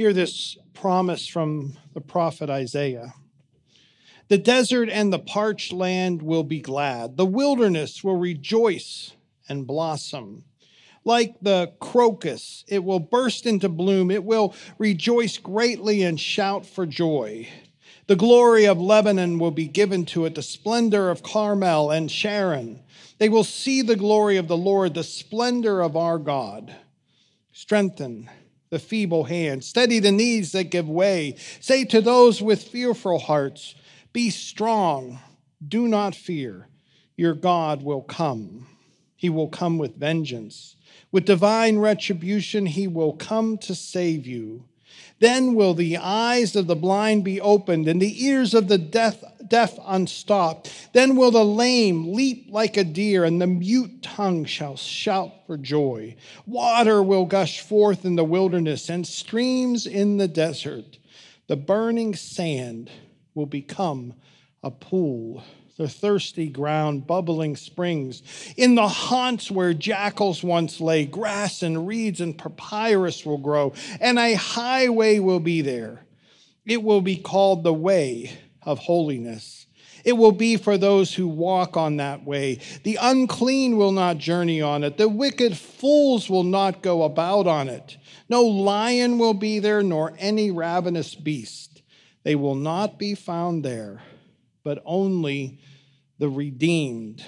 Hear this promise from the prophet Isaiah. The desert and the parched land will be glad. The wilderness will rejoice and blossom. Like the crocus, it will burst into bloom. It will rejoice greatly and shout for joy. The glory of Lebanon will be given to it, the splendor of Carmel and Sharon. They will see the glory of the Lord, the splendor of our God. Strengthen the feeble hands, steady the knees that give way. Say to those with fearful hearts, Be strong, do not fear. Your God will come. He will come with vengeance. With divine retribution, he will come to save you. Then will the eyes of the blind be opened and the ears of the deaf, deaf unstopped. Then will the lame leap like a deer and the mute tongue shall shout for joy. Water will gush forth in the wilderness and streams in the desert. The burning sand will become a pool the thirsty ground, bubbling springs. In the haunts where jackals once lay, grass and reeds and papyrus will grow, and a highway will be there. It will be called the way of holiness. It will be for those who walk on that way. The unclean will not journey on it. The wicked fools will not go about on it. No lion will be there, nor any ravenous beast. They will not be found there, but only the redeemed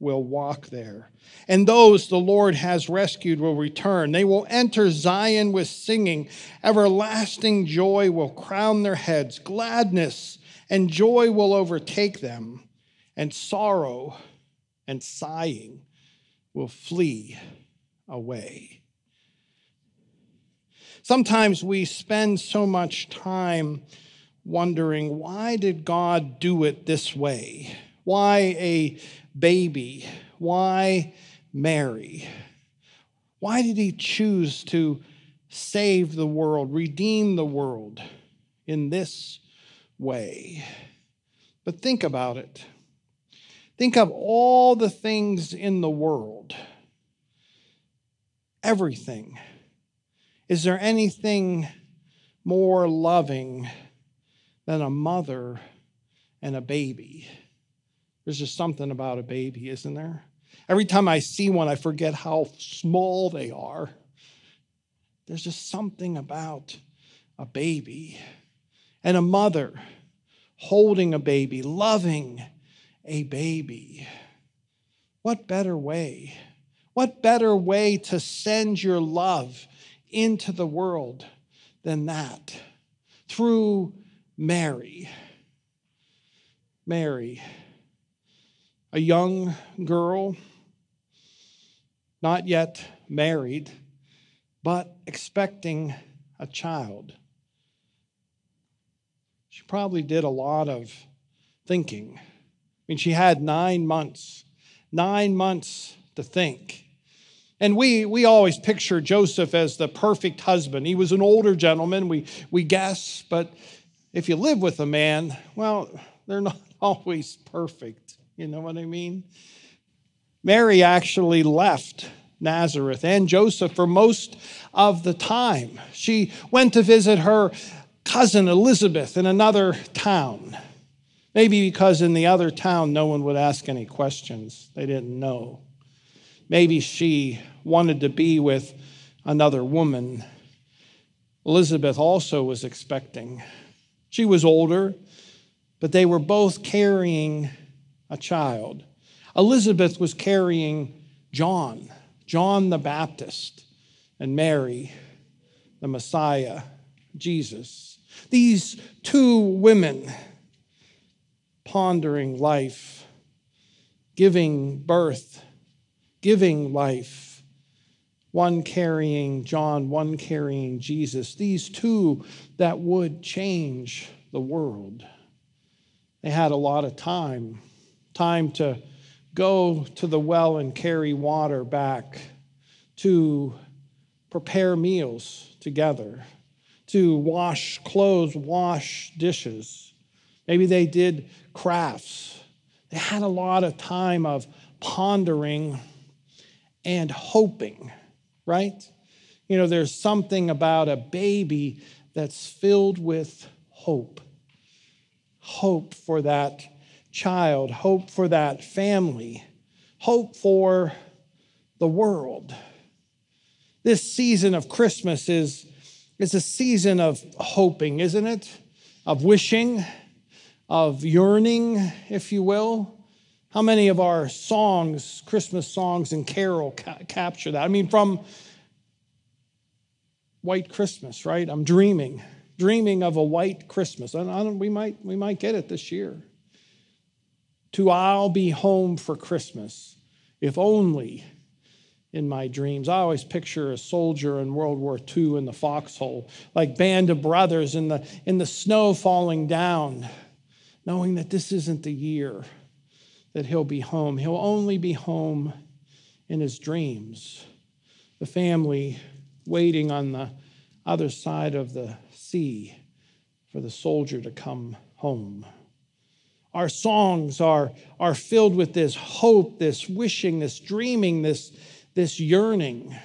will walk there. And those the Lord has rescued will return. They will enter Zion with singing. Everlasting joy will crown their heads. Gladness and joy will overtake them, and sorrow and sighing will flee away. Sometimes we spend so much time wondering why did God do it this way? Why a baby? Why Mary? Why did he choose to save the world, redeem the world in this way? But think about it. Think of all the things in the world. Everything. Is there anything more loving than a mother and a baby? There's just something about a baby, isn't there? Every time I see one, I forget how small they are. There's just something about a baby and a mother holding a baby, loving a baby. What better way? What better way to send your love into the world than that? Through Mary. Mary a young girl, not yet married, but expecting a child. She probably did a lot of thinking. I mean, she had nine months, nine months to think. And we, we always picture Joseph as the perfect husband. He was an older gentleman, we, we guess, but if you live with a man, well, they're not always perfect. You know what I mean? Mary actually left Nazareth and Joseph for most of the time. She went to visit her cousin Elizabeth in another town. Maybe because in the other town no one would ask any questions, they didn't know. Maybe she wanted to be with another woman. Elizabeth also was expecting. She was older, but they were both carrying a child. Elizabeth was carrying John, John the Baptist, and Mary, the Messiah, Jesus. These two women pondering life, giving birth, giving life, one carrying John, one carrying Jesus. These two that would change the world. They had a lot of time time to go to the well and carry water back, to prepare meals together, to wash clothes, wash dishes. Maybe they did crafts. They had a lot of time of pondering and hoping, right? You know, there's something about a baby that's filled with hope. Hope for that child, hope for that family, hope for the world. This season of Christmas is, is a season of hoping, isn't it? Of wishing, of yearning, if you will. How many of our songs, Christmas songs and carol, ca- capture that? I mean, from White Christmas, right? I'm dreaming, dreaming of a white Christmas. Don't, we, might, we might get it this year. To I'll be home for Christmas, if only in my dreams. I always picture a soldier in World War II in the foxhole, like band of brothers in the, in the snow falling down, knowing that this isn't the year that he'll be home. He'll only be home in his dreams. The family waiting on the other side of the sea for the soldier to come home. Our songs are, are filled with this hope, this wishing, this dreaming, this, this yearning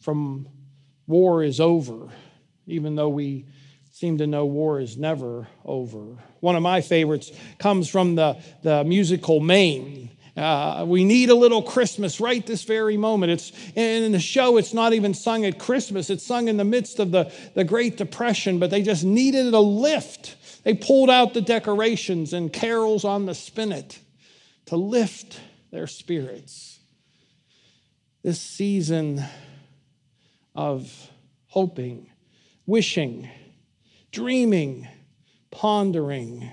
from war is over, even though we seem to know war is never over. One of my favorites comes from the, the musical Mame. Uh, we need a little Christmas right this very moment. It's in the show. It's not even sung at Christmas. It's sung in the midst of the, the Great Depression. But they just needed a lift. They pulled out the decorations and carols on the spinet to lift their spirits this season of hoping, wishing, dreaming, pondering,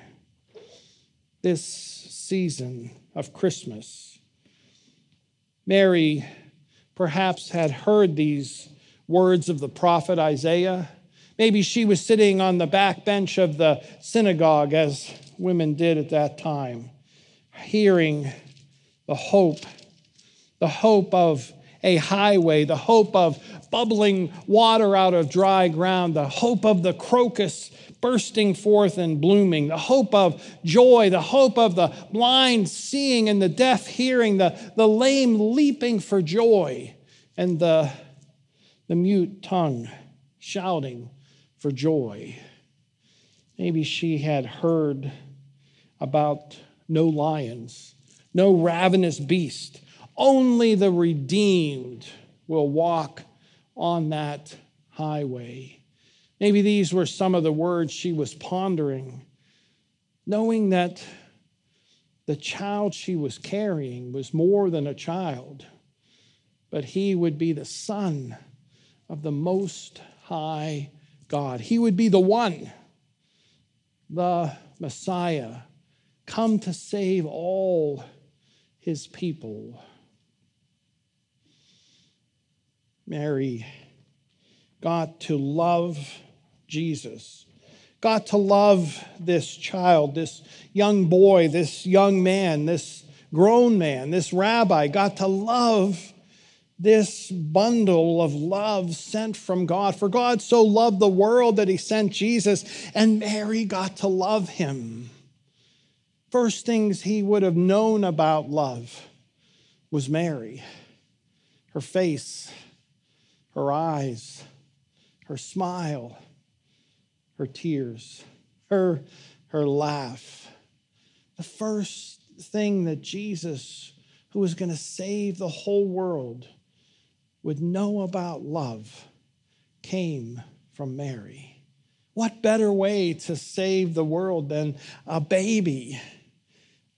this season of Christmas. Mary perhaps had heard these words of the prophet Isaiah. Maybe she was sitting on the back bench of the synagogue, as women did at that time, hearing the hope, the hope of a highway, the hope of bubbling water out of dry ground, the hope of the crocus bursting forth and blooming, the hope of joy, the hope of the blind seeing and the deaf hearing, the, the lame leaping for joy, and the, the mute tongue shouting for joy. Maybe she had heard about no lions, no ravenous beast, only the redeemed will walk on that highway. Maybe these were some of the words she was pondering, knowing that the child she was carrying was more than a child, but he would be the son of the Most High God. He would be the one, the Messiah, come to save all his people. Mary got to love Jesus, got to love this child, this young boy, this young man, this grown man, this rabbi, got to love this bundle of love sent from God. For God so loved the world that he sent Jesus, and Mary got to love him. First things he would have known about love was Mary, her face, her eyes, her smile, her tears, her, her laugh. The first thing that Jesus, who was going to save the whole world, would know about love came from Mary. What better way to save the world than a baby,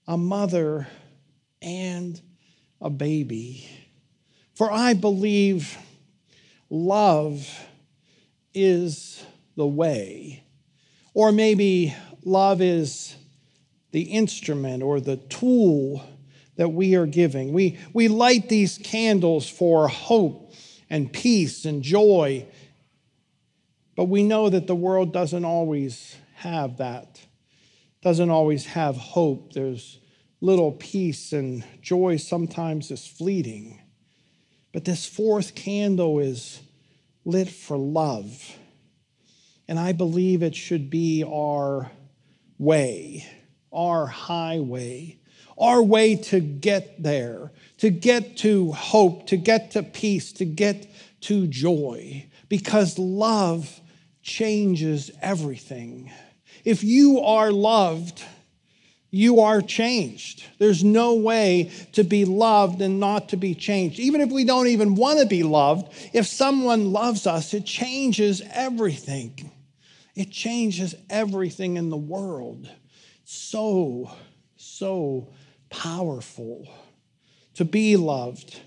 a mother, and a baby? For I believe love is the way. Or maybe love is the instrument or the tool that we are giving. We, we light these candles for hope and peace and joy, but we know that the world doesn't always have that, doesn't always have hope. There's little peace and joy sometimes is fleeting. But this fourth candle is lit for love. And I believe it should be our way, our highway, our way to get there, to get to hope, to get to peace, to get to joy because love changes everything. If you are loved, you are changed. There's no way to be loved and not to be changed. Even if we don't even want to be loved, if someone loves us, it changes everything. It changes everything in the world. So, so powerful to be loved,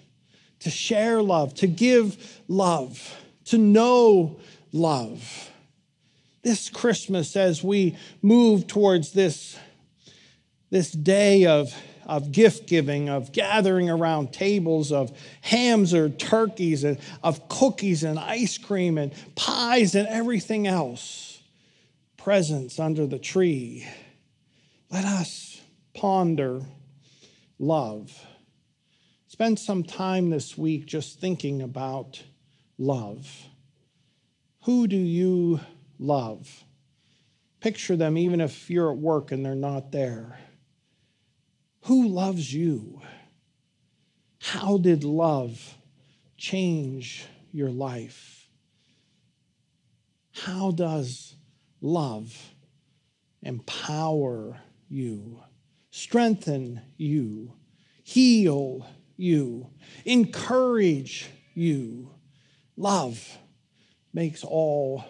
to share love, to give love, to know love. This Christmas, as we move towards this, this day of, of gift giving, of gathering around tables, of hams or turkeys, and of cookies and ice cream and pies and everything else, presents under the tree, let us ponder love. Spend some time this week just thinking about love. Who do you love? Picture them even if you're at work and they're not there. Who loves you? How did love change your life? How does love empower you, strengthen you, heal you, encourage you? Love makes all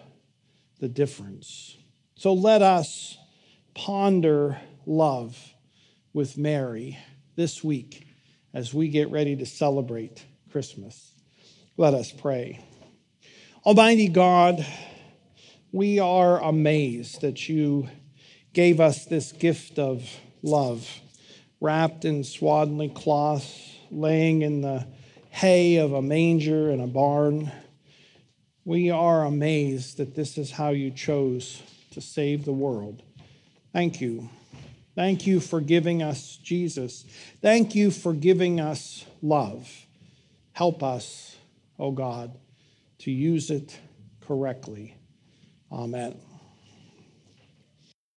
the difference. So let us ponder love with Mary this week as we get ready to celebrate Christmas. Let us pray. Almighty God, we are amazed that you gave us this gift of love, wrapped in swaddling cloths, laying in the hay of a manger in a barn. We are amazed that this is how you chose to save the world. Thank you. Thank you for giving us Jesus. Thank you for giving us love. Help us, oh God, to use it correctly. Amen.